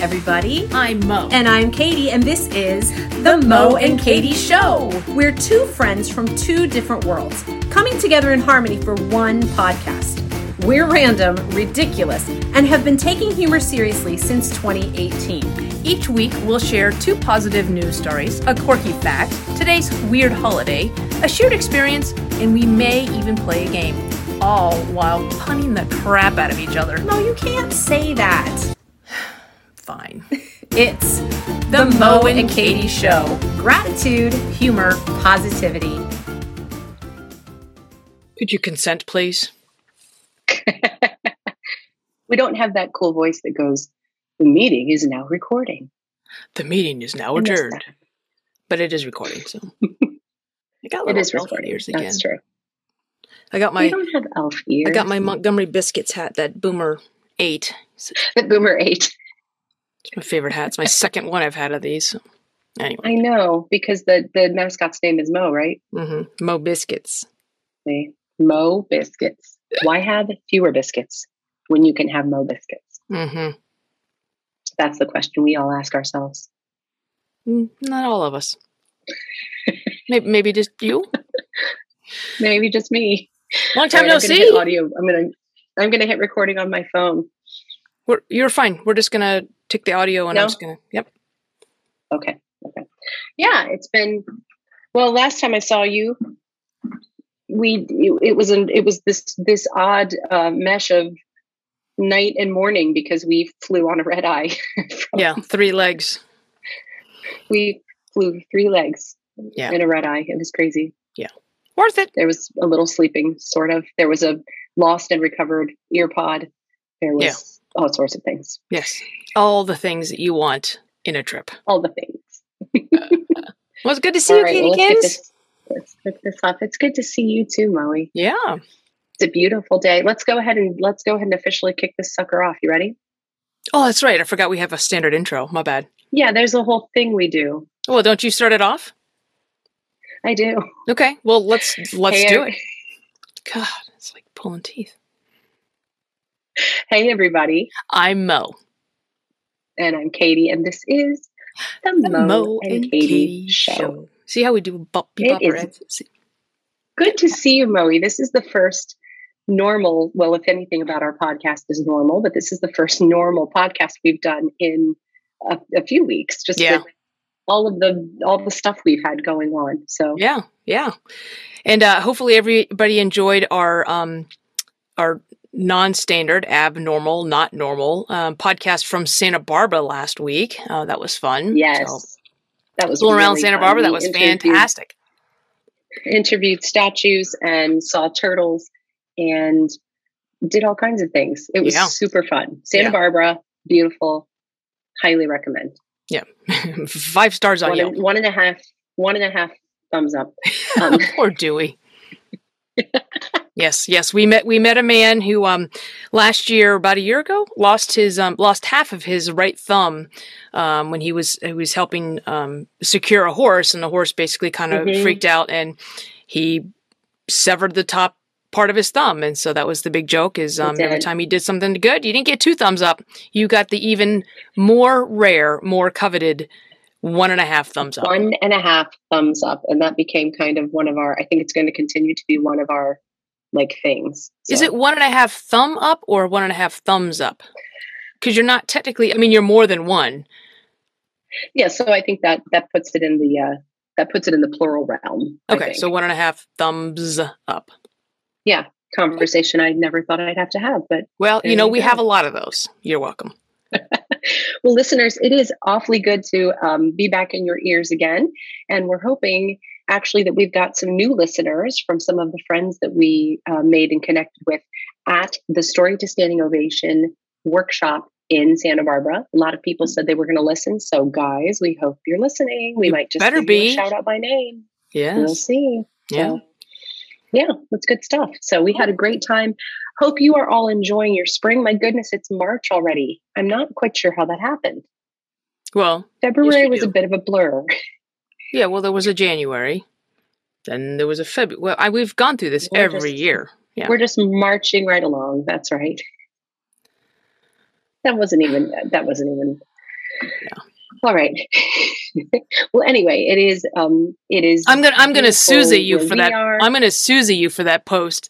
everybody. I'm Mo. And I'm Katy, and this is The Mo and Katy Show. We're two friends from two different worlds coming together in harmony for one podcast. We're random, ridiculous, and have been taking humor seriously since 2018. Each week, we'll share two positive news stories, a quirky fact, today's weird holiday, a shared experience, and we may even play a game. All while punning the crap out of each other. No, you can't say that. Fine. It's The Mo and Katy Show. gratitude, humor, positivity. Could you consent, please? we don't have that cool voice that goes, the meeting is now recording. The meeting is now adjourned, but it is recording, so. I got little is elf recording. ears again. That's true. I got we my don't have elf ears. I got my Montgomery biscuits hat that Boomer ate. That boomer ate. My favorite hat. It's my second one I've had of these. Anyway, I know because the the mascot's name is Mo, right? hmm Mo biscuits. See? Mo biscuits. Why have fewer biscuits when you can have Mo biscuits? hmm That's the question we all ask ourselves. Mm, Not all of us. maybe, maybe just you. Maybe just me. Long time right, no I'm gonna hit see. audio. I'm gonna I'm gonna hit recording on my phone. We're, you're fine. We're just gonna take the audio and No? I'm just gonna. Yep. Okay. Okay. Yeah, it's been well. Last time I saw you, we it was an it was this this odd uh, mesh of night and morning because we flew on a red eye. Yeah. Three legs. we flew three legs Yeah. in a red eye. It was crazy. Yeah. Worth it. There was a little sleeping, sort of. There was a lost and recovered ear pod. There was. All sorts of things. Yes. All the things that you want in a trip. All the things. Well, it's good to see All you, right, Katy well, let's get this. Let's pick this up. It's good to see you too, Mo. Yeah. It's a beautiful day. Let's go ahead and let's go ahead and officially kick this sucker off. You ready? Oh, that's right. I forgot we have a standard intro. My bad. Yeah, there's a whole thing we do. Well, don't you start it off? I do. Okay. Well, let's let's Hey, do ev- it. God, it's like pulling teeth. Hey, everybody, I'm Mo. and I'm Katy, and this is the, The Mo, and, Katy, show. See how we do bop, bop, is- Good to see you, Mo. This is the first normal. Well, if anything about our podcast is normal, but this is the first normal podcast we've done in a, a few weeks. Just Yeah. with all of the all the stuff we've had going on. So Yeah, yeah. And uh, hopefully everybody enjoyed our um, our non-standard, abnormal, not normal um, podcast from Santa Barbara last week. Uh, that was fun. yes, So, that was flew around Santa. Barbara. That was fantastic. interviewed statues and saw turtles and did all kinds of things. It was Yeah. super fun. Santa Yeah. Barbara, beautiful. Highly recommend. Yeah, five stars on One, and, one and a half, one and a half thumbs up. Um, Poor Dewey. Yes, yes, we met we met a man who um last year, about a year ago, lost his um lost half of his right thumb um when he was he was helping um secure a horse, and the horse basically kind of Mhm. freaked out, and he severed the top part of his thumb, and so that was the big joke. Is um every time he did something good, you didn't get two thumbs up, you got the even more rare, more coveted one and a half thumbs up. one and a half thumbs up. And that became kind of one of our, I think it's going to continue to be one of our like things. Is it one and a half thumb up or one and a half thumbs up? Because you're not technically. I mean, you're more than one. Yeah. So I think that that puts it in the, uh, that puts it in the plural realm. Okay, so one and a half thumbs up. yeah, conversation I never thought I'd have to have, but Well, you know, we go. have a lot of those. You're welcome. Well, listeners, it is awfully good to um, be back in your ears again. And we're hoping actually that we've got some new listeners from some of the friends that we uh, made and connected with at the Story to Standing Ovation workshop in Santa Barbara. A lot of people said they were going to listen. So, guys, we hope you're listening. We You might just better give you a be. shout out by name. Yeah, We'll see. Yeah. So, yeah, that's good stuff. So we had a great time. Hope you are all enjoying your spring. My goodness, it's March already. I'm not quite sure how that happened. Well, February was a bit of a blur. Yeah. Well, there was a January. Then there was a February. Well, I, we've gone through this We're every just- year. Yeah. We're just marching right along. That's right. That wasn't even that wasn't even Yeah. All right. well, anyway, it is. Um, it is. I'm gonna. I'm gonna Susie you for that. Are. I'm gonna Susie you for that post,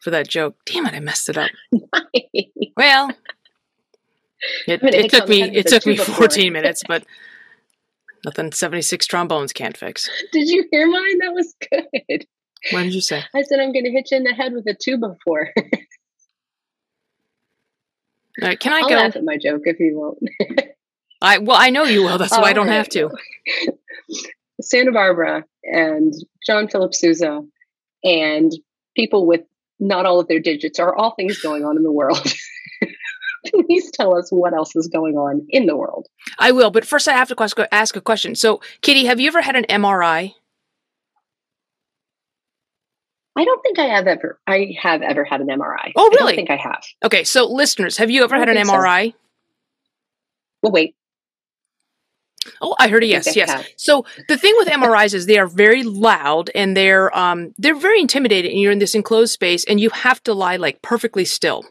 for that joke. Damn it! I messed it up. well, it, it took me. It took me 14 minutes, but nothing 76 trombones can't fix. Did you hear mine? That was good. What did you say? I said I'm going to hit you in the head with a tuba for. All right, can I I'll go? laugh at my joke if you won't. I well, I know you will. That's why I don't right. have to. Santa Barbara and John Philip Sousa and people with not all of their digits are all things going on in the world. Please tell us what else is going on in the world. I will, but first I have to ask a question. So, Kitty, have you ever had an MRI? I don't think I have ever. I have ever had an MRI. Oh, really? I think I have. Okay, so listeners, have you ever had an MRI? So. Well, wait. Oh, I heard a yes, yes. Have. So the thing with MRIs is they are very loud and they're um, they're very intimidating. And you're in this enclosed space and you have to lie like perfectly still.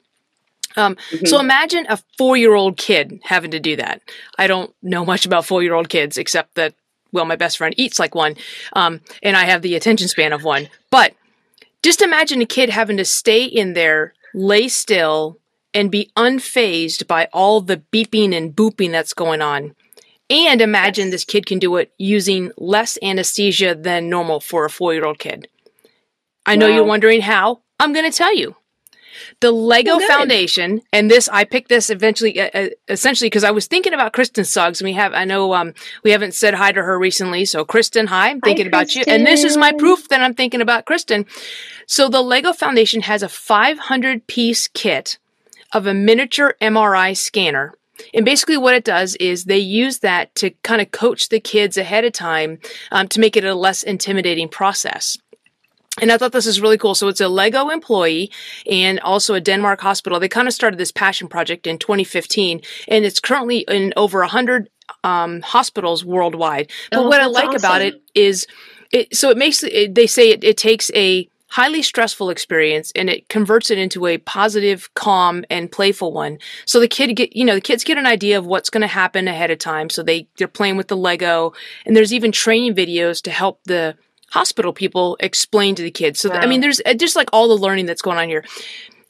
Um, mm-hmm. So imagine a four year old kid having to do that. I don't know much about four year old kids except that well, my best friend eats like one, um, and I have the attention span of one. But just imagine a kid having to stay in there, lay still, and be unfazed by all the beeping and booping that's going on. And imagine yes. this kid can do it using less anesthesia than normal for a four year old kid. I know wow. you're wondering how. I'm going to tell you. The Lego well, Foundation, and this I picked this eventually, uh, uh essentially because I was thinking about Kristen Suggs. And we have, I know, um, we haven't said hi to her recently. So Kristen, hi, I'm thinking hi, about Kristen. you, and this is my proof that I'm thinking about Kristen. So the Lego Foundation has a 500 piece kit of a miniature MRI scanner. And basically, what it does is they use that to kind of coach the kids ahead of time um, to make it a less intimidating process. And I thought this is really cool. So it's a Lego employee and also a Denmark hospital. They kind of started this passion project in 2015 and it's currently in over 100 um, hospitals worldwide. But oh, what I like awesome. about it is it, so it makes it, they say it, it takes a highly stressful experience and it converts it into a positive, calm, and playful one. So the kid get, you know, the kids get an idea of what's going to happen ahead of time. So they, they're playing with the Lego and there's even training videos to help the hospital people explain to the kids. So, wow. I mean, there's uh, just like all the learning that's going on here.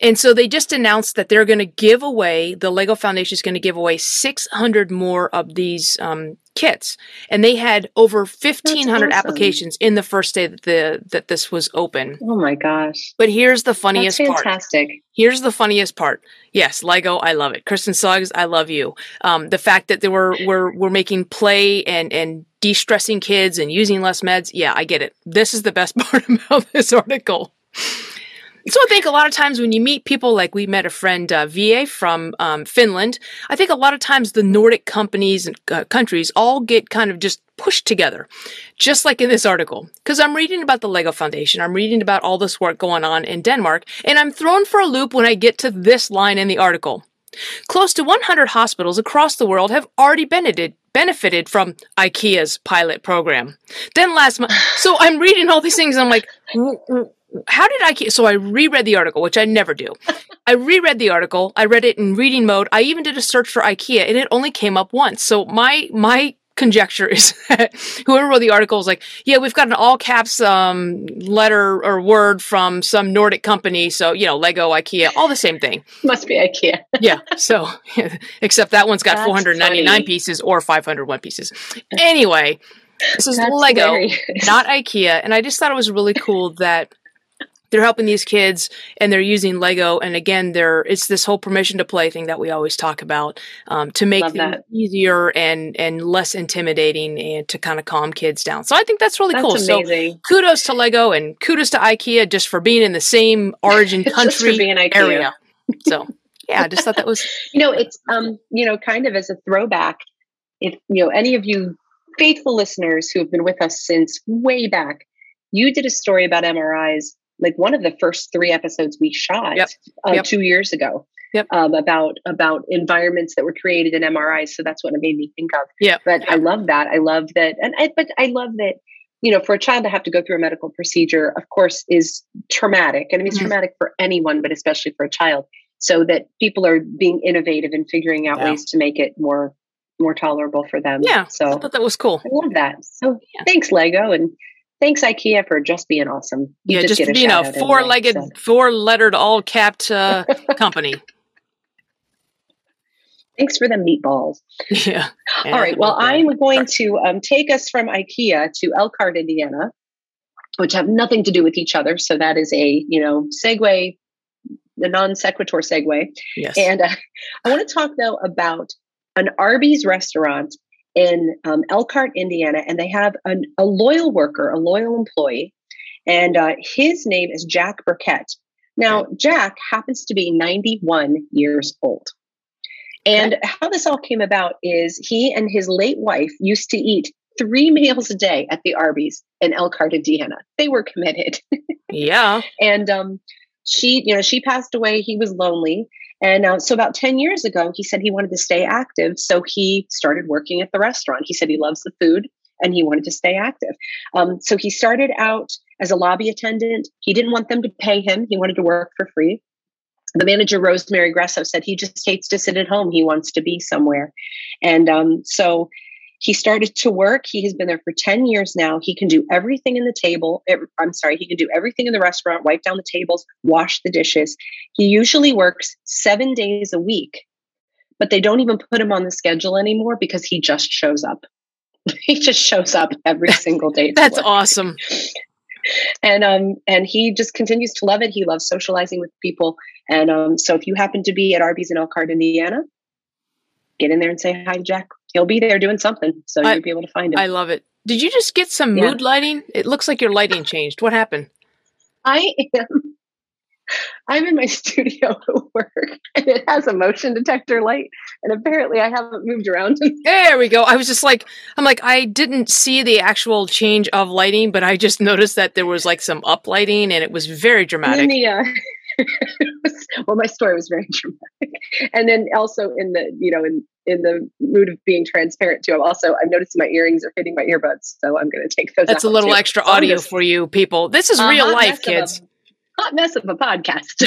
And so they just announced that they're going to give away, the Lego Foundation is going to give away 600 more of these um, kits. And they had over 1,500 awesome. applications in the first day that the that this was open. Oh my gosh. But here's the funniest That's fantastic. part. Here's the funniest part. Yes, Lego, I love it. Kristen Suggs, I love you. Um, the fact that they were, were, were making play and, and de-stressing kids and using less meds. Yeah, I get it. This is the best part about this article. So I think a lot of times when you meet people, like we met a friend uh, VA from um, Finland, I think a lot of times the Nordic companies and uh, countries all get kind of just pushed together, just like in this article. Because I'm reading about the Lego Foundation, I'm reading about all this work going on in Denmark, and I'm thrown for a loop when I get to this line in the article. Close to 100 hospitals across the world have already benefited benefited from IKEA's pilot program. Then last month, so I'm reading all these things. I'm like, how did I? So I reread the article, which I never do. I reread the article. I read it in reading mode. I even did a search for IKEA, and it only came up once. So my my conjecture is that whoever wrote the article is like, yeah, we've got an all caps um, letter or word from some Nordic company. So, you know, Lego, IKEA, all the same thing. Must be IKEA. yeah. So, except that one's got That's 499 funny. pieces or 501 pieces. Anyway, this is That's Lego, not IKEA. And I just thought it was really cool that they're helping these kids and they're using Lego. And again, there it's this whole permission to play thing that we always talk about um, to make things easier and and less intimidating and to kind of calm kids down. So I think that's really that's cool. Amazing. So kudos to Lego and kudos to IKEA just for being in the same origin country area. So yeah, I just thought that was you know it's um you know kind of as a throwback. If you know any of you faithful listeners who have been with us since way back, you did a story about MRIs like one of the first three episodes we shot yep. Uh, yep. two years ago. Yep. Um, about about environments that were created in MRIs. So that's what it made me think of. Yeah. But I love that. I love that, and I, but I love that. You know, for a child to have to go through a medical procedure, of course, is traumatic, and I mean, it's mm-hmm. traumatic for anyone, but especially for a child. So that people are being innovative and figuring out yeah. ways to make it more more tolerable for them. Yeah. So I thought that was cool. I love that. So Yeah. thanks, Lego, and thanks, IKEA, for just being awesome. You yeah, just get being shout a four-legged, so. four-lettered, all-capped uh, company. Thanks for the meatballs. Yeah. All right. Well, I'm going to um, take us from IKEA to Elkhart, Indiana, which have nothing to do with each other. So that is a you know segue, the non sequitur segue. Yes. And uh, I want to talk though about an Arby's restaurant in um, Elkhart, Indiana, and they have an, a loyal worker, a loyal employee, and uh, his name is Jack Burkett. Now, Jack happens to be 91 years old. And how this all came about is he and his late wife used to eat three meals a day at the Arby's in Elkhart, Indiana. They were committed. yeah. and um, she, you know, she passed away. He was lonely. And uh, so about 10 years ago, he said he wanted to stay active. So he started working at the restaurant. He said he loves the food and he wanted to stay active. Um, so he started out as a lobby attendant. He didn't want them to pay him, he wanted to work for free. The manager, Rosemary Gresso, said he just hates to sit at home. He wants to be somewhere. And um, so he started to work. He has been there for 10 years now. He can do everything in the table. I'm sorry, he can do everything in the restaurant, wipe down the tables, wash the dishes. He usually works seven days a week, but they don't even put him on the schedule anymore because he just shows up. he just shows up every single day. That's work. awesome. and um and he just continues to love it. He loves socializing with people. And um so if you happen to be at Arby's in Elkhart, Indiana, get in there and say hi to Jack. He'll be there doing something, so I- you'll be able to find him. I love it. Did you just get some Yeah. mood lighting? It looks like your lighting changed. What happened? I am. I'm in my studio at work, and it has a motion detector light. And apparently, I haven't moved around. There we go. I was just like, I'm like, I didn't see the actual change of lighting, but I just noticed that there was like some up lighting and it was very dramatic. The, uh, was- well, my story was very dramatic, and then also in the you know in in the mood of being transparent too. I'm also I've noticed my earrings are hitting my earbuds, so I'm going to take those. That's a little too. extra So audio just for you people. This is a real life, kids. a- hot mess of a podcast.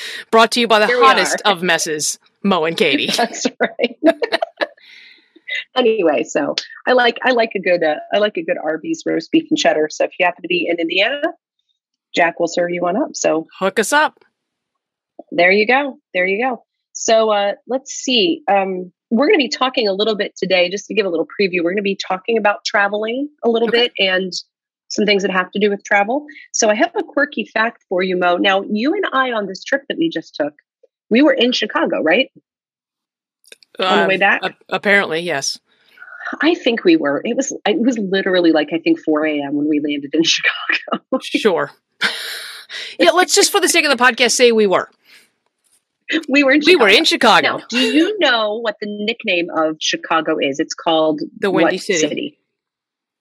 Brought to you by the Here hottest of messes, Mo and Katy. That's right. anyway, so I like I like a good uh, I like a good Arby's roast beef and cheddar. So if you happen to be in Indiana, Jack will serve you one up. So Hook us up. there you go. There you go. So uh, let's see. Um, we're going to be talking a little bit today, just to give a little preview. We're going to be talking about traveling a little Okay. bit and some things that have to do with travel. So I have a quirky fact for you, Mo. Now, you and I on this trip that we just took, we were in Chicago, right? On the Uh, way back? apparently, yes. I think we were. It was. It was literally like I think 4 a.m. when we landed in Chicago. Sure. Yeah, let's just for the sake of the podcast say we were. we were. In We Chicago. were in Chicago. Now, do you know what the nickname of Chicago is? It's called The Windy what City.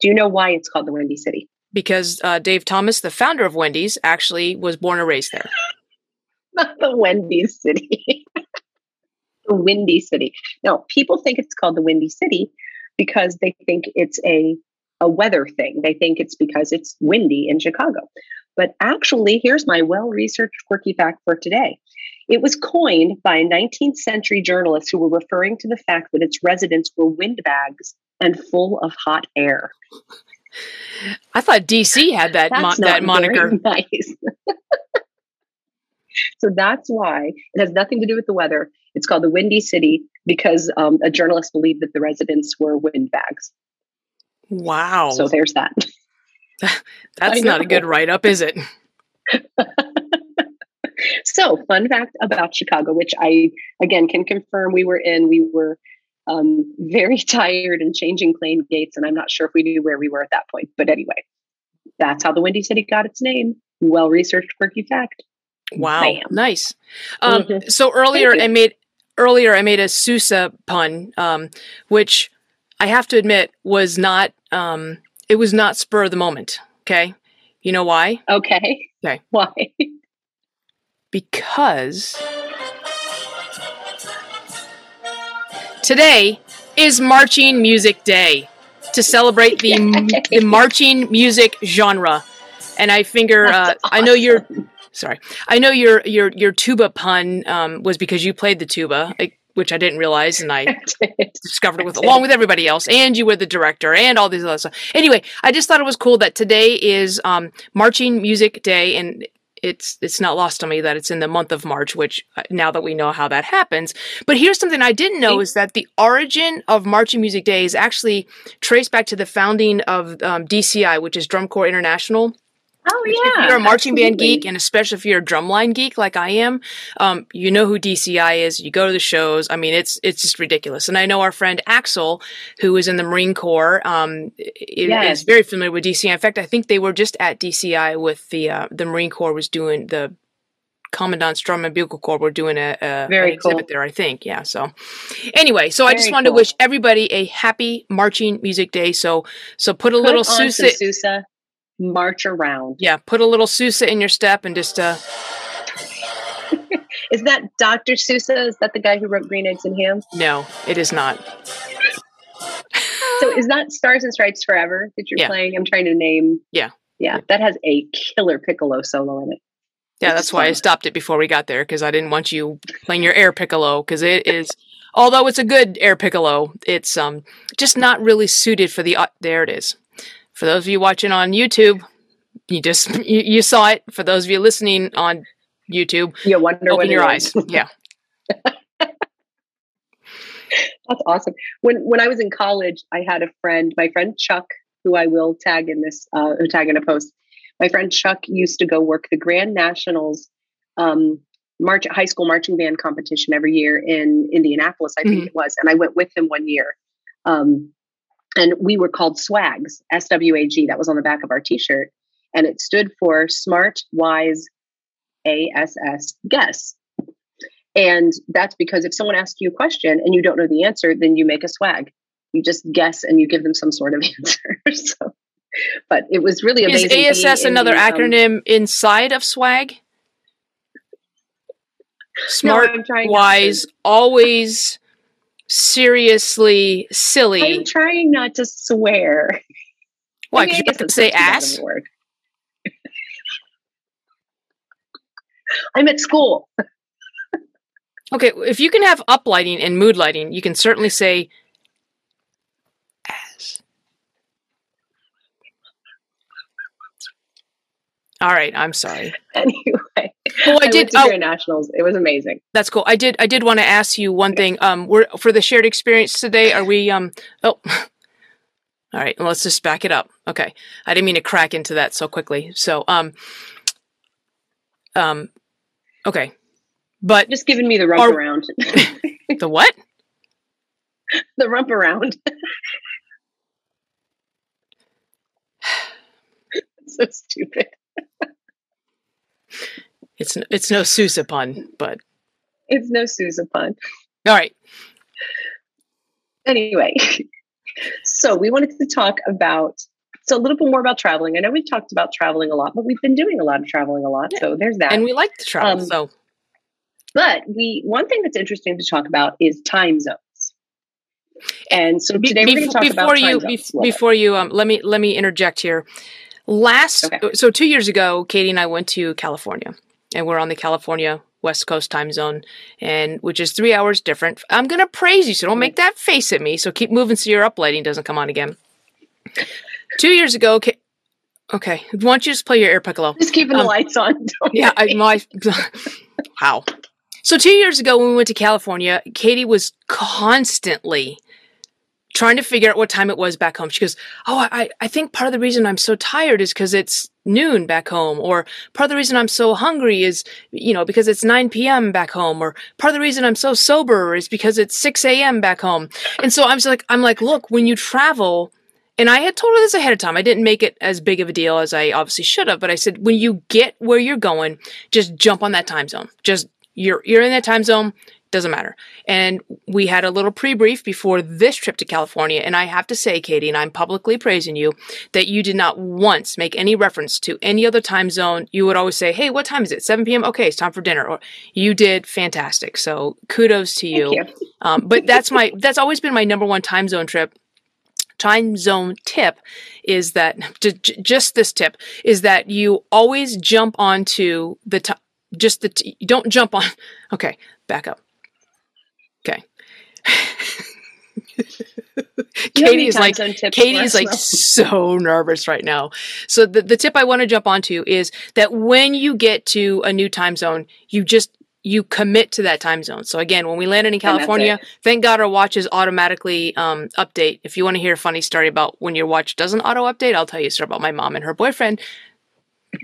Do you know why it's called the Windy City? because uh, Dave Thomas, the founder of Wendy's, actually was born and raised there. Not the Windy City. the Windy City. No, people think it's called the Windy City because they think it's a a weather thing. They think it's because it's windy in Chicago. But actually, here's my well-researched quirky fact for today. It was coined by 19th century journalists who were referring to the fact that its residents were windbags and full of hot air. I thought DC had that mo- that moniker. Nice. so that's why it has nothing to do with the weather. It's called the Windy City because um, a journalist believed that the residents were windbags. Wow, So there's that. that's not a good write up, is it? so fun fact about Chicago, which I again can confirm we were in. We were um, very tired and changing plane gates, and I'm not sure if we knew where we were at that point. But anyway, that's how the Windy City got its name. Well researched quirky fact. Wow, Bam. nice. Um, Mhm. So earlier I made earlier I made a Sousa pun, um, which I have to admit was not um, it was not spur of the moment. Okay, you know why? Okay. Okay. Why? Because today is Marching Music Day to celebrate the the marching music genre, and I figure uh, That's I know you're sorry. I know your your your tuba pun um, was because you played the tuba, which I didn't realize, and I discovered it with along with everybody else. And you were the director, and all these other stuff. Anyway, I just thought it was cool that today is um, Marching Music Day, and it's it's not lost on me that it's in the month of March, which uh, now that we know how that happens. But here's something I didn't know is that the origin of Marching Music Day is actually traced back to the founding of um, DCI, which is Drum Corps International. Oh yeah, if you're a marching absolutely. band geek, and especially if you're a drumline geek like I am, um, you know who DCI is. You go to the shows. I mean, it's it's just ridiculous. And I know our friend Axel, who is in the Marine Corps, um, yes. is very familiar with DCI. In fact, I think they were just at DCI with the uh, the Marine Corps was doing the Commandant's Drum and Bugle Corps were doing a, a Very cool. exhibit there, I think. Yeah. So anyway, so Very I just wanted cool. to wish everybody a happy marching music day. So so put a put little Sousa, Sousa march around. Yeah, put a little Sousa in your step and just uh Is that Dr. Sousa? Is that the guy who wrote Green Eggs and Ham? No, it is not. so is that Stars and Stripes Forever that you're yeah. playing? I'm trying to name. Yeah. Yeah, that has a killer piccolo solo in it. Yeah, that's why I stopped it before we got there because I didn't want you playing your air piccolo because it is although it's a good air piccolo, it's um just not really suited for the uh, there it is. For those of you watching on YouTube, you just you, you saw it. For those of you listening on YouTube, you wonder open your eyes. yeah. That's awesome. When when I was in college, I had a friend, my friend Chuck, who I will tag in this uh, tag in a post. My friend Chuck used to go work the Grand Nationals um, march high school marching band competition every year in Indianapolis, I think mm-hmm. it was, and I went with him one year. Um, and we were called swags swag that was on the back of our t-shirt. And it stood for smart wise ass guess. And that's because if someone asks you a question and you don't know the answer then you make a swag. You just guess and you give them some sort of answer. So but it was really amazing is ass another the, um, acronym inside of swag? Smart no, wise always seriously silly. I'm trying not to swear. Why? Because you have to say ass. I'm at school. okay, if you can have uplighting and mood lighting, you can certainly say All right, I'm sorry. Anyway, well, I, I did. oh, nationals. It was amazing. That's cool. I did. I did want to ask you one thing. Um, we're for the shared experience today. Are we? Um. Oh. All right. Let's just back it up. Okay. I didn't mean to crack into that so quickly. So, um. Um. Okay. But just giving me the rump are, around. the what? The rump around. so stupid. It's it's no Sousa pun, but it's no Sousa pun. All right. Anyway, so we wanted to talk about so a little bit more about traveling. I know we've talked about traveling a lot, but we've been doing a lot of traveling a lot. Yeah. So there's that, and we like to travel. Um, so, but we one thing that's interesting to talk about is time zones. And so today Be- we're going to talk before about you be- before you um let me let me interject here. Last okay. so 2 years ago, Katy and I went to California and we're on the California West Coast time zone, and which is three hours different. I'm gonna praise you, so don't make that face at me. So keep moving so your uplighting doesn't come on again. Two years ago, okay, okay. Why don't you just play your air piccolo? Just keeping um, the lights on. yeah, I, my wow. So two years ago, when we went to California, Katy was constantly trying to figure out what time it was back home. She goes, Oh, I, I think part of the reason I'm so tired is because it's noon back home. Or part of the reason I'm so hungry is, you know, because it's 9 p.m. back home. Or part of the reason I'm so sober is because it's 6 a.m. back home. And so I'm just like, I'm like, look, when you travel, and I had told her this ahead of time. I didn't make it as big of a deal as I obviously should have, but I said, when you get where you're going, just jump on that time zone. Just, you're, you're in that time zone doesn't matter. And we had a little pre-brief before this trip to California. And I have to say, Katy, and I'm publicly praising you, that you did not once make any reference to any other time zone. You would always say, Hey, what time is it? 7 p.m. Okay, it's time for dinner. Or you did fantastic. So kudos to you. you. Um, but that's my, that's always been my number one time zone trip time zone tip is that just this tip is that you always jump onto the t- just the t- don't jump on okay back up. Katy's like Katy's like so nervous right now. So the, the tip I want to jump onto is that when you get to a new time zone, you just you commit to that time zone. So again, when we landed in California, thank God our watches automatically um, update. If you want to hear a funny story about when your watch doesn't auto update, I'll tell you a story about my mom and her boyfriend.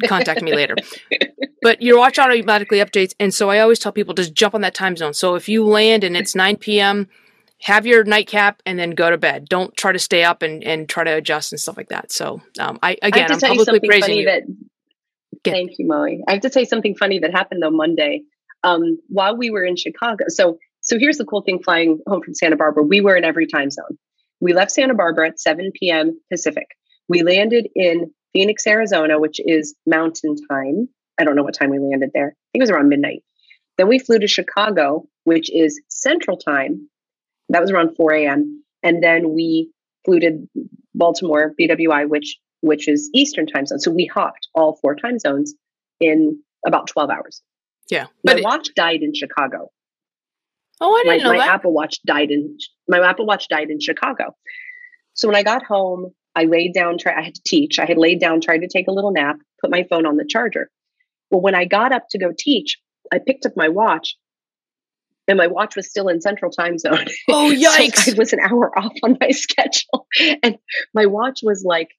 Contact me later. But your watch automatically updates, and so I always tell people just jump on that time zone. So if you land and it's 9 p.m., have your nightcap and then go to bed. Don't try to stay up and, and try to adjust and stuff like that. So um, I again, I am publicly praising you. That, thank you, Molly. I have to say something funny that happened though Monday um, while we were in Chicago. So so here's the cool thing: flying home from Santa Barbara, we were in every time zone. We left Santa Barbara at 7 p.m. Pacific. We landed in Phoenix, Arizona, which is Mountain Time. I don't know what time we landed there. I think it was around midnight. Then we flew to Chicago, which is Central Time, that was around 4 a.m. And then we flew to Baltimore, BWI, which which is Eastern time zone. So we hopped all four time zones in about 12 hours. Yeah. But my watch died in Chicago. Oh, I didn't my, know my that. Apple Watch died in my Apple Watch died in Chicago. So when I got home, I laid down. Try, I had to teach. I had laid down, tried to take a little nap, put my phone on the charger. Well, when I got up to go teach, I picked up my watch and my watch was still in central time zone. Oh yikes. so I was an hour off on my schedule. And my watch was like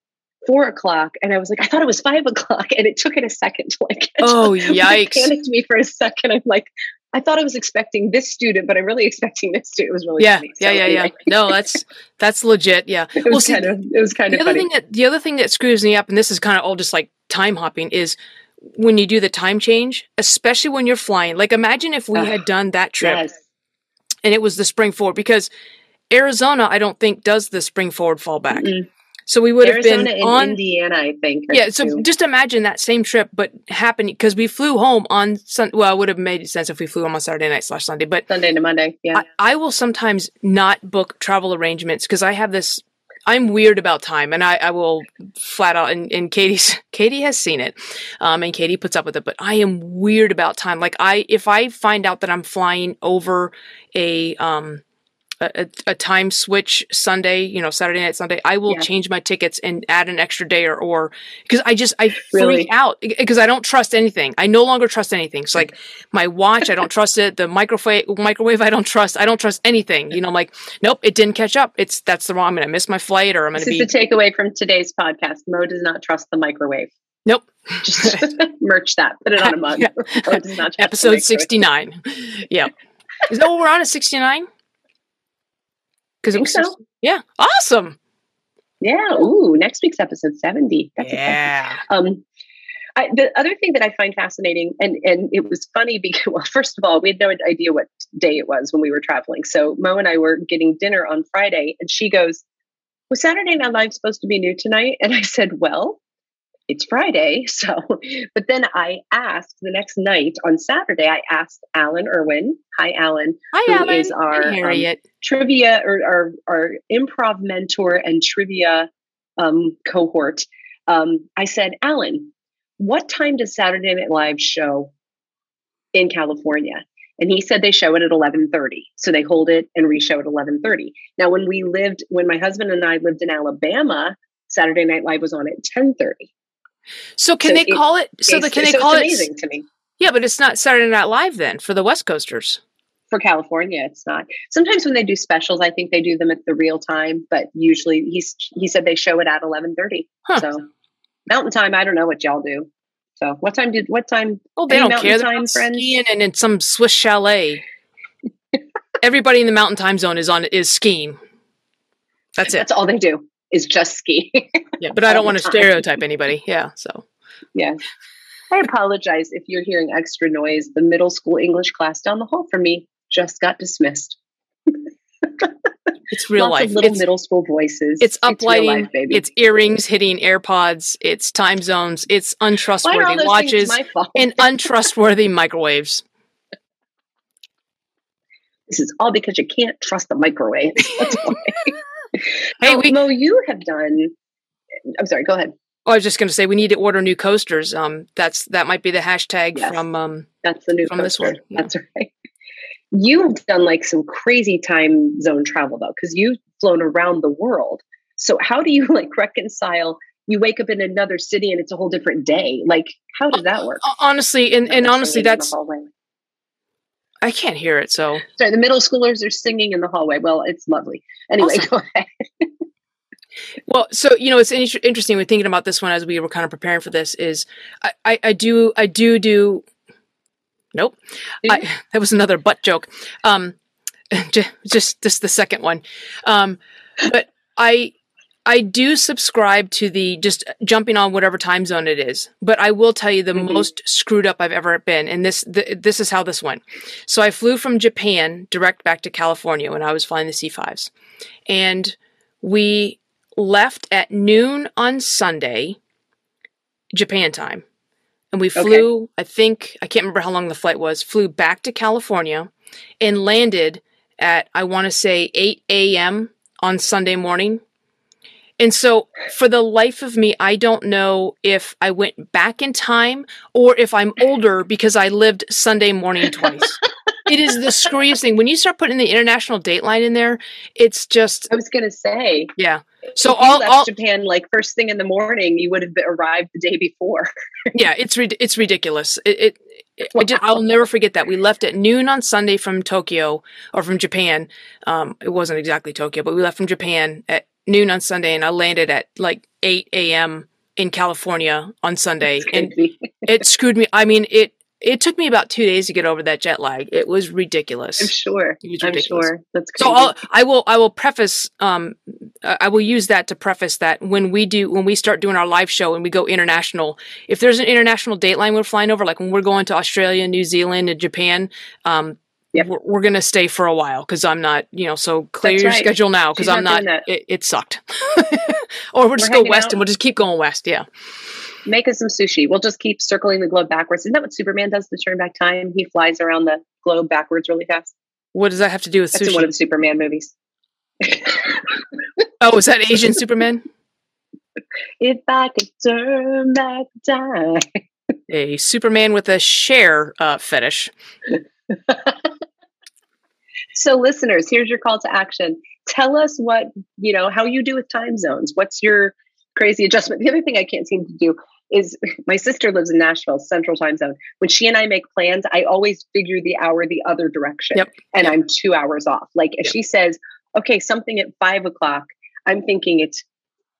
four o'clock. And I was like, I thought it was five o'clock. And it took it a second to like Oh yikes. It panicked me for a second. I'm like, I thought I was expecting this student, but I'm really expecting this student. It was really yeah, funny. yeah, yeah, anyway. yeah. No, that's that's legit. Yeah. it was well, see, kind of it was kind the of other funny. thing that the other thing that screws me up, and this is kind of all just like time hopping, is when you do the time change, especially when you're flying. Like imagine if we had done that trip yes and it was the spring forward because Arizona, I don't think does the spring forward fallback. Mm-hmm. So we would Arizona have been on Indiana, I think. Yeah, so just imagine that same trip, but happening because we flew home on Sun. Well, it would have made sense if we flew home on Saturday night slash Sunday, but Sunday to Monday. Yeah, I, I will sometimes not book travel arrangements because I have this. I'm weird about time, and I, I will flat out. And, and Katy's Katy has seen it, um, and Katy puts up with it. But I am weird about time. Like I, if I find out that I'm flying over a um a, a, time switch Sunday, you know, Saturday night, Sunday, I will yeah. change my tickets and add an extra day or, or, cause I just, I really? freak out because I don't trust anything. I no longer trust anything. So like mm. my watch, I don't trust it. The microwave, microwave, I don't trust. I don't trust anything. You know, I'm like, nope, it didn't catch up. It's, that's the wrong. I'm going to miss my flight or I'm going to be. This is the takeaway from today's podcast. Mo does not trust the microwave. Nope. Just merch that. Put it on a mug. yeah. Episode 69. Yeah. Is that what we're on at 69? Because it was so. yeah, awesome. Yeah. Ooh, next week's episode seventy. That's yeah. Exciting. Um, I, the other thing that I find fascinating, and and it was funny because, well, first of all, we had no idea what day it was when we were traveling. So Mo and I were getting dinner on Friday, and she goes, "Was Saturday Night Live supposed to be new tonight?" And I said, "Well, it's Friday. So, but then I asked the next night on Saturday, I asked Alan Irwin. Hi, Alan. Hi, who Alan. is our um, trivia or our, our improv mentor and trivia um, cohort. Um, I said, Alan, what time does Saturday Night Live show in California? And he said they show it at 11:30. So they hold it and reshow at 11:30. Now, when we lived, when my husband and I lived in Alabama, Saturday Night Live was on at 10:30. So can so they it, call it? So the, can they so call it's it? Amazing to me. Yeah, but it's not Saturday Night Live then for the West Coasters. For California, it's not. Sometimes when they do specials, I think they do them at the real time, but usually he's he said they show it at eleven thirty. Huh. So Mountain Time, I don't know what y'all do. So what time did what time? Oh, they don't care. They're time, friends? skiing and in some Swiss chalet. Everybody in the Mountain Time Zone is on is skiing. That's it. That's all they do is just ski. yeah, but I don't want to stereotype anybody. Yeah, so. Yeah. I apologize if you're hearing extra noise. The middle school English class down the hall from me just got dismissed. It's real Lots life. Little it's, middle school voices. It's uplighting. It's, it's earrings hitting AirPods. It's time zones. It's untrustworthy watches and untrustworthy microwaves. This is all because you can't trust the microwave. That's why. hey, we, Mo, you have done. I'm sorry. Go ahead. Oh, I was just going to say we need to order new coasters. Um, that's that might be the hashtag yes, from um. That's the new from coaster. this one. Yeah. That's right. You've done like some crazy time zone travel though, because you've flown around the world. So how do you like reconcile? You wake up in another city and it's a whole different day. Like, how does that work? Honestly, and, and honestly, that's I can't hear it. So sorry, the middle schoolers are singing in the hallway. Well, it's lovely. Anyway, awesome. go ahead. well, so you know, it's interesting. We're thinking about this one as we were kind of preparing for this. Is I, I, I do, I do do. Nope, I, that was another butt joke. Um, just, just, just the second one. Um, but I, I do subscribe to the just jumping on whatever time zone it is, but I will tell you the mm-hmm. most screwed up I've ever been, and this the, this is how this went. So I flew from Japan direct back to California when I was flying the C5s, and we left at noon on Sunday, Japan time, and we flew. Okay. I think I can't remember how long the flight was. Flew back to California, and landed at I want to say eight a.m. on Sunday morning and so, for the life of me, I don't know if I went back in time or if I'm older because I lived Sunday morning twice. it is the screwiest thing. When you start putting the international date line in there, it's just. I was going to say. Yeah. So if all, left all, Japan like first thing in the morning, you would have arrived the day before. yeah, it's it's ridiculous. It, it, it wow. just, I'll never forget that we left at noon on Sunday from Tokyo or from Japan. Um, it wasn't exactly Tokyo, but we left from Japan at noon on Sunday, and I landed at like eight a.m. in California on Sunday, and it screwed me. I mean, it it took me about two days to get over that jet lag. It was ridiculous. I'm sure. I'm sure. That's crazy. so. I'll, I will. I will preface. Um, I will use that to preface that when we do when we start doing our live show and we go international. If there's an international dateline we're flying over, like when we're going to Australia, New Zealand, and Japan, um, Yep. We're, we're going to stay for a while because I'm not, you know, so clear That's your right. schedule now because I'm not, it, it, sucked. or we'll just we're go west out. and we'll just keep going west. Yeah. Make us some sushi. We'll just keep circling the globe backwards. Isn't that what Superman does to turn back time? He flies around the globe backwards really fast. What does that have to do with That's sushi? one of the Superman movies. oh, is that Asian Superman? If I could turn back time. A Superman with a Cher uh, fetish. So, listeners, here's your call to action. Tell us what, you know, how you do with time zones. What's your crazy adjustment? The other thing I can't seem to do is my sister lives in Nashville, Central Time Zone. When she and I make plans, I always figure the hour the other direction, yep. and yep. I'm two hours off. Like if yep. she says, "Okay, something at five o'clock," I'm thinking it's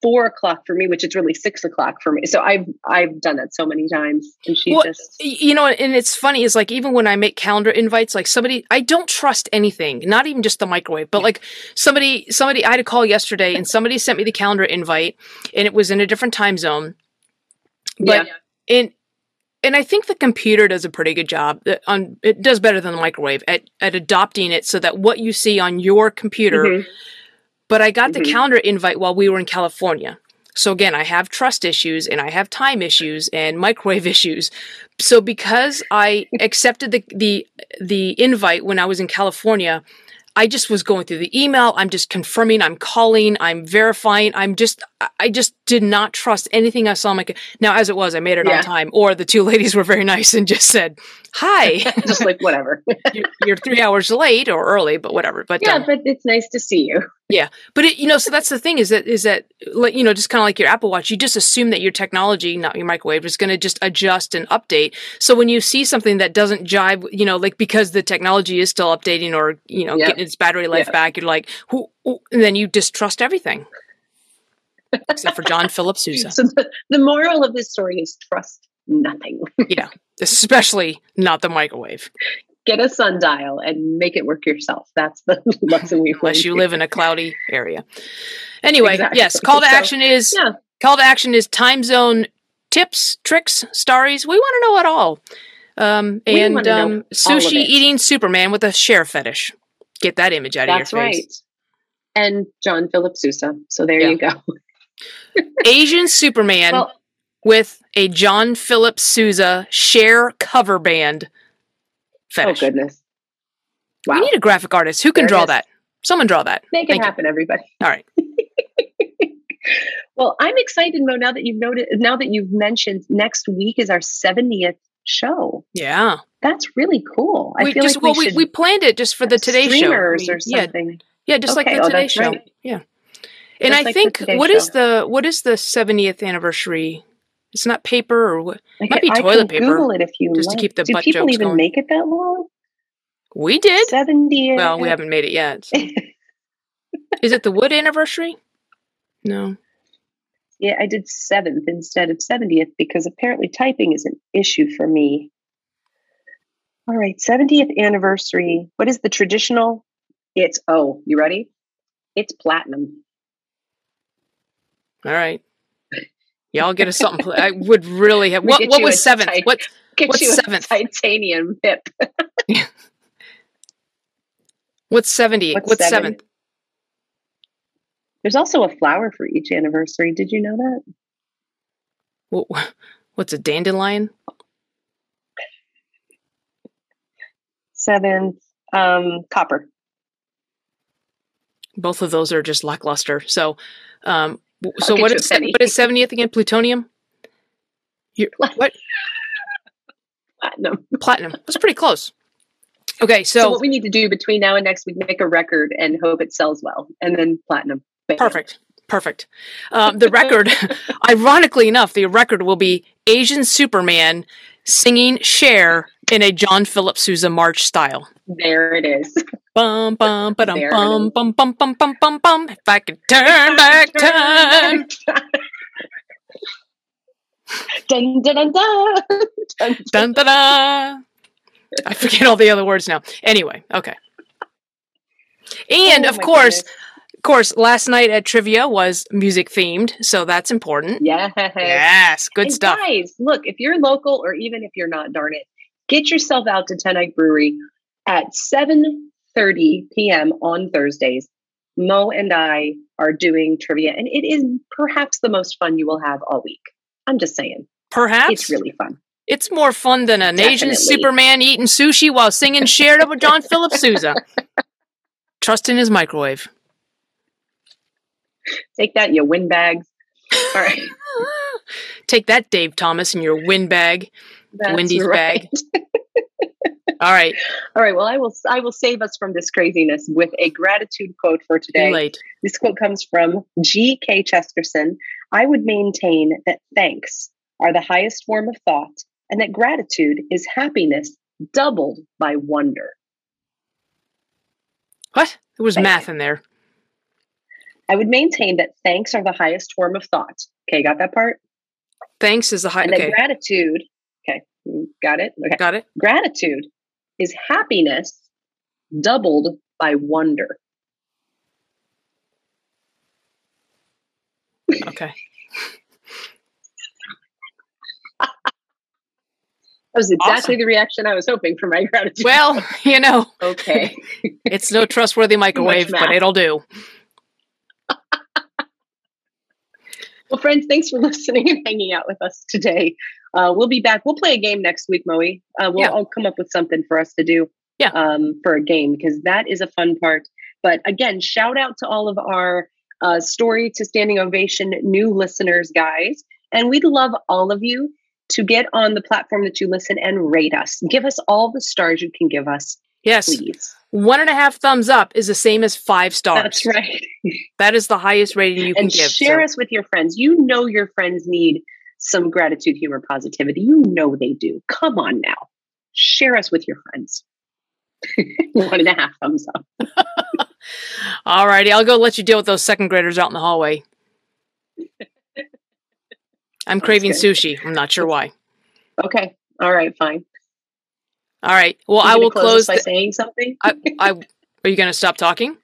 four o'clock for me, which is really six o'clock for me. So I've I've done that so many times, and she well, just you know, and it's funny is like even when I make calendar invites, like somebody I don't trust anything, not even just the microwave, but like somebody somebody I had a call yesterday, and somebody sent me the calendar invite, and it was in a different time zone, but yeah. in and I think the computer does a pretty good job uh, on it does better than the microwave at at adopting it so that what you see on your computer. Mm-hmm but I got mm-hmm. the calendar invite while we were in California. So again, I have trust issues and I have time issues and microwave issues. So because I accepted the the the invite when I was in California, I just was going through the email. I'm just confirming. I'm calling. I'm verifying. I'm just, I just did not trust anything I saw. My now, as it was, I made it yeah. on time. Or the two ladies were very nice and just said, "Hi," just like whatever. you're, you're, three hours late or early, but whatever. But yeah, um, but it's nice to see you. Yeah, but it, you know, so that's the thing is that is that like you know, just kind of like your Apple Watch, you just assume that your technology, not your microwave, is going to just adjust and update. So when you see something that doesn't jive, you know, like because the technology is still updating or you know yep. getting its battery life yep. back, you're like, who? And then you distrust everything, except for John Philip Sousa. So the, the moral of this story is trust nothing. yeah, especially not the microwave get a sundial and make it work yourself. That's the lesson we Unless you live in a cloudy area. Anyway, exactly. yes, call to so, action is yeah. call to action is time zone tips, tricks, stories. We want to know it all. Um, and um, sushi eating Superman with a Cher fetish. Get that image out That's of your face. That's right. And John Philip Sousa. So there yeah. you go. Asian Superman well, with a John Philip Sousa Cher cover band fetish. Oh goodness! Wow. We need a graphic artist who can there draw that. Someone draw that. Make Thank it happen, you. everybody. All right. well, I'm excited, Mo. Now that you've noted, now that you've mentioned, next week is our 70th show. Yeah. That's really cool. I we feel just like we, well, we, we planned it just for the Today Show. I mean, or yeah, something. yeah, just like Okay, the oh, Today Show. right. Yeah. And Just I like think what is Show. the what is the 70th anniversary? It's not paper or what? I Might be I toilet paper, Google it if you just to keep the Do butt people jokes even going. make it that long? We did. Seventy. Well, we haven't made it yet. so. Is it the Wood anniversary? No. Yeah, I did seventh instead of 70th because apparently typing is an issue for me. All right, 70th anniversary. What is the traditional? It's, oh, you ready? It's platinum. All right. Y'all get us something. I would really have. What, what was seventh? tight- What What's seventh? titanium hip. What's seventy? What's What's, seven? seventh? There's also a flower for each anniversary. Did you know that? What, what's a dandelion? Seventh, um, copper. Both of those are just lackluster. So, um, so get what you a is penny. what is seventieth again? Plutonium, You're, what Platinum. platinum? That's pretty close. Okay, So, so, what we need to do between now and next week, make a record and hope it sells well, and then platinum. Perfect, perfect. Um, the record, ironically enough, the record will be Asian Superman singing "Cher" in a John Philip Sousa march style. There it is. Bum bum ba dum bum bum bum bum bum bum bum. If I could turn back time. dun, dun, dun, dun. Dun, Dun da da. I forget all the other words now. Anyway, okay. And Oh of course, goodness. Of course, last night at trivia was music themed, so that's important. yes. Yes, good And stuff. Guys, look, if you're local or even if you're not, darn it, get yourself out to Ten Eyck Brewery at 7:30 p.m. on Thursdays. Mo and I are doing trivia, and it is perhaps the most fun you will have all week. I'm just saying, Perhaps it's really fun. it's more fun than an Asian Superman eating sushi while singing "Shared with John Philip Sousa." Trust in his microwave. Take that, you windbags. All right. Take that, Dave Thomas, in your windbag. That's Wendy's right. bag. All right, All right. Well, I will. I will save us from this craziness with a gratitude quote for too today. late. This quote comes from G.K. Chesterton. I would maintain that thanks are the highest form of thought, and that gratitude is happiness doubled by wonder. What? There was Thank math in there. I would maintain that thanks are the highest form of thought. Okay, got that part? Thanks is the high. And Okay, gratitude, okay, got it? Okay. got it. Gratitude is happiness doubled by wonder. Okay. That was exactly Awesome. the reaction I was hoping for my gratitude. Well, you know, okay. it's no trustworthy microwave, but it'll do. Well, friends, thanks for listening and hanging out with us today. Uh, we'll be back. We'll play a game next week, Mo. Uh, we'll Yeah. I'll come up with something for us to do Yeah. um, for a game because that is a fun part. But again, shout out to all of our uh, Story to Standing Ovation new listeners, guys. And we'd love all of you to get on the platform that you listen and rate us. Give us all the stars you can give us, Yes, please. one and a half thumbs up is the same as five stars. That's right. That is the highest rating you can and give. share so- us with your friends. You know your friends need some gratitude, humor, positivity. You know they do. Come on now. Share us with your friends. One and a half thumbs up. All righty, I'll go let you deal with those second graders out in the hallway. I'm craving good. sushi. I'm not sure why. Okay. All right, fine. All right. Well, I will close. us by The, saying something. I, I, are you going to stop talking?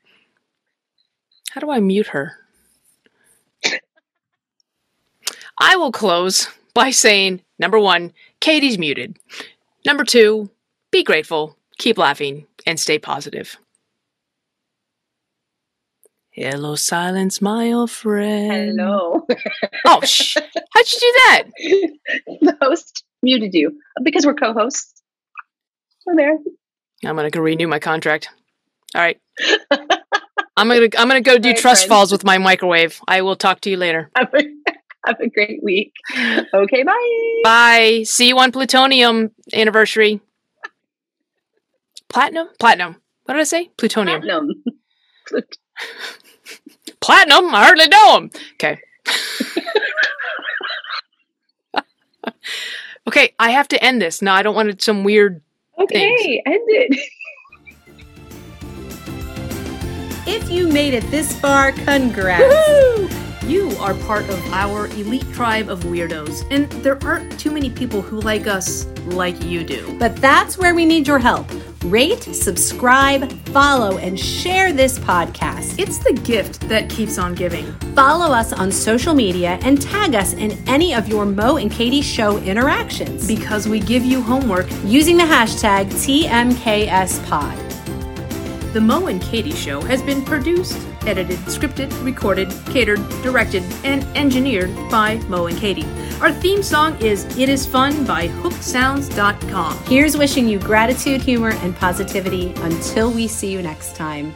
How do I mute her? I will close by saying number one, Katy's muted. Number two, be grateful, keep laughing, and stay positive. Hello, silence, my old friend. Hello. Oh, shh. How'd you do that? the host muted you because we're co-hosts. There. I'm gonna go renew my contract. All right. I'm gonna I'm gonna go do right, trust friends. falls with my microwave. I will talk to you later. Have a great week. Okay, bye. Bye. See you on Plutonium anniversary. Platinum? Platinum. What did I say? Plutonium. Platinum. Plut- Platinum? I hardly know him. Okay. okay, I have to end this. No, I don't want it some weird. Okay, end it. If you made it this far, congrats. You are part of our elite tribe of weirdos, and there aren't too many people who like us like you do. But that's where we need your help. Rate, subscribe, follow, and share this podcast. It's the gift that keeps on giving. Follow us on social media and tag us in any of your Mo and Katy show interactions Because we give you homework, using the hashtag TMKSPod. The Mo and Katy Show has been produced, edited, scripted, recorded, catered, directed, and engineered by Mo and Katy. Our theme song is It Is Fun by HookSounds.com. Here's wishing you gratitude, humor, and positivity until we see you next time.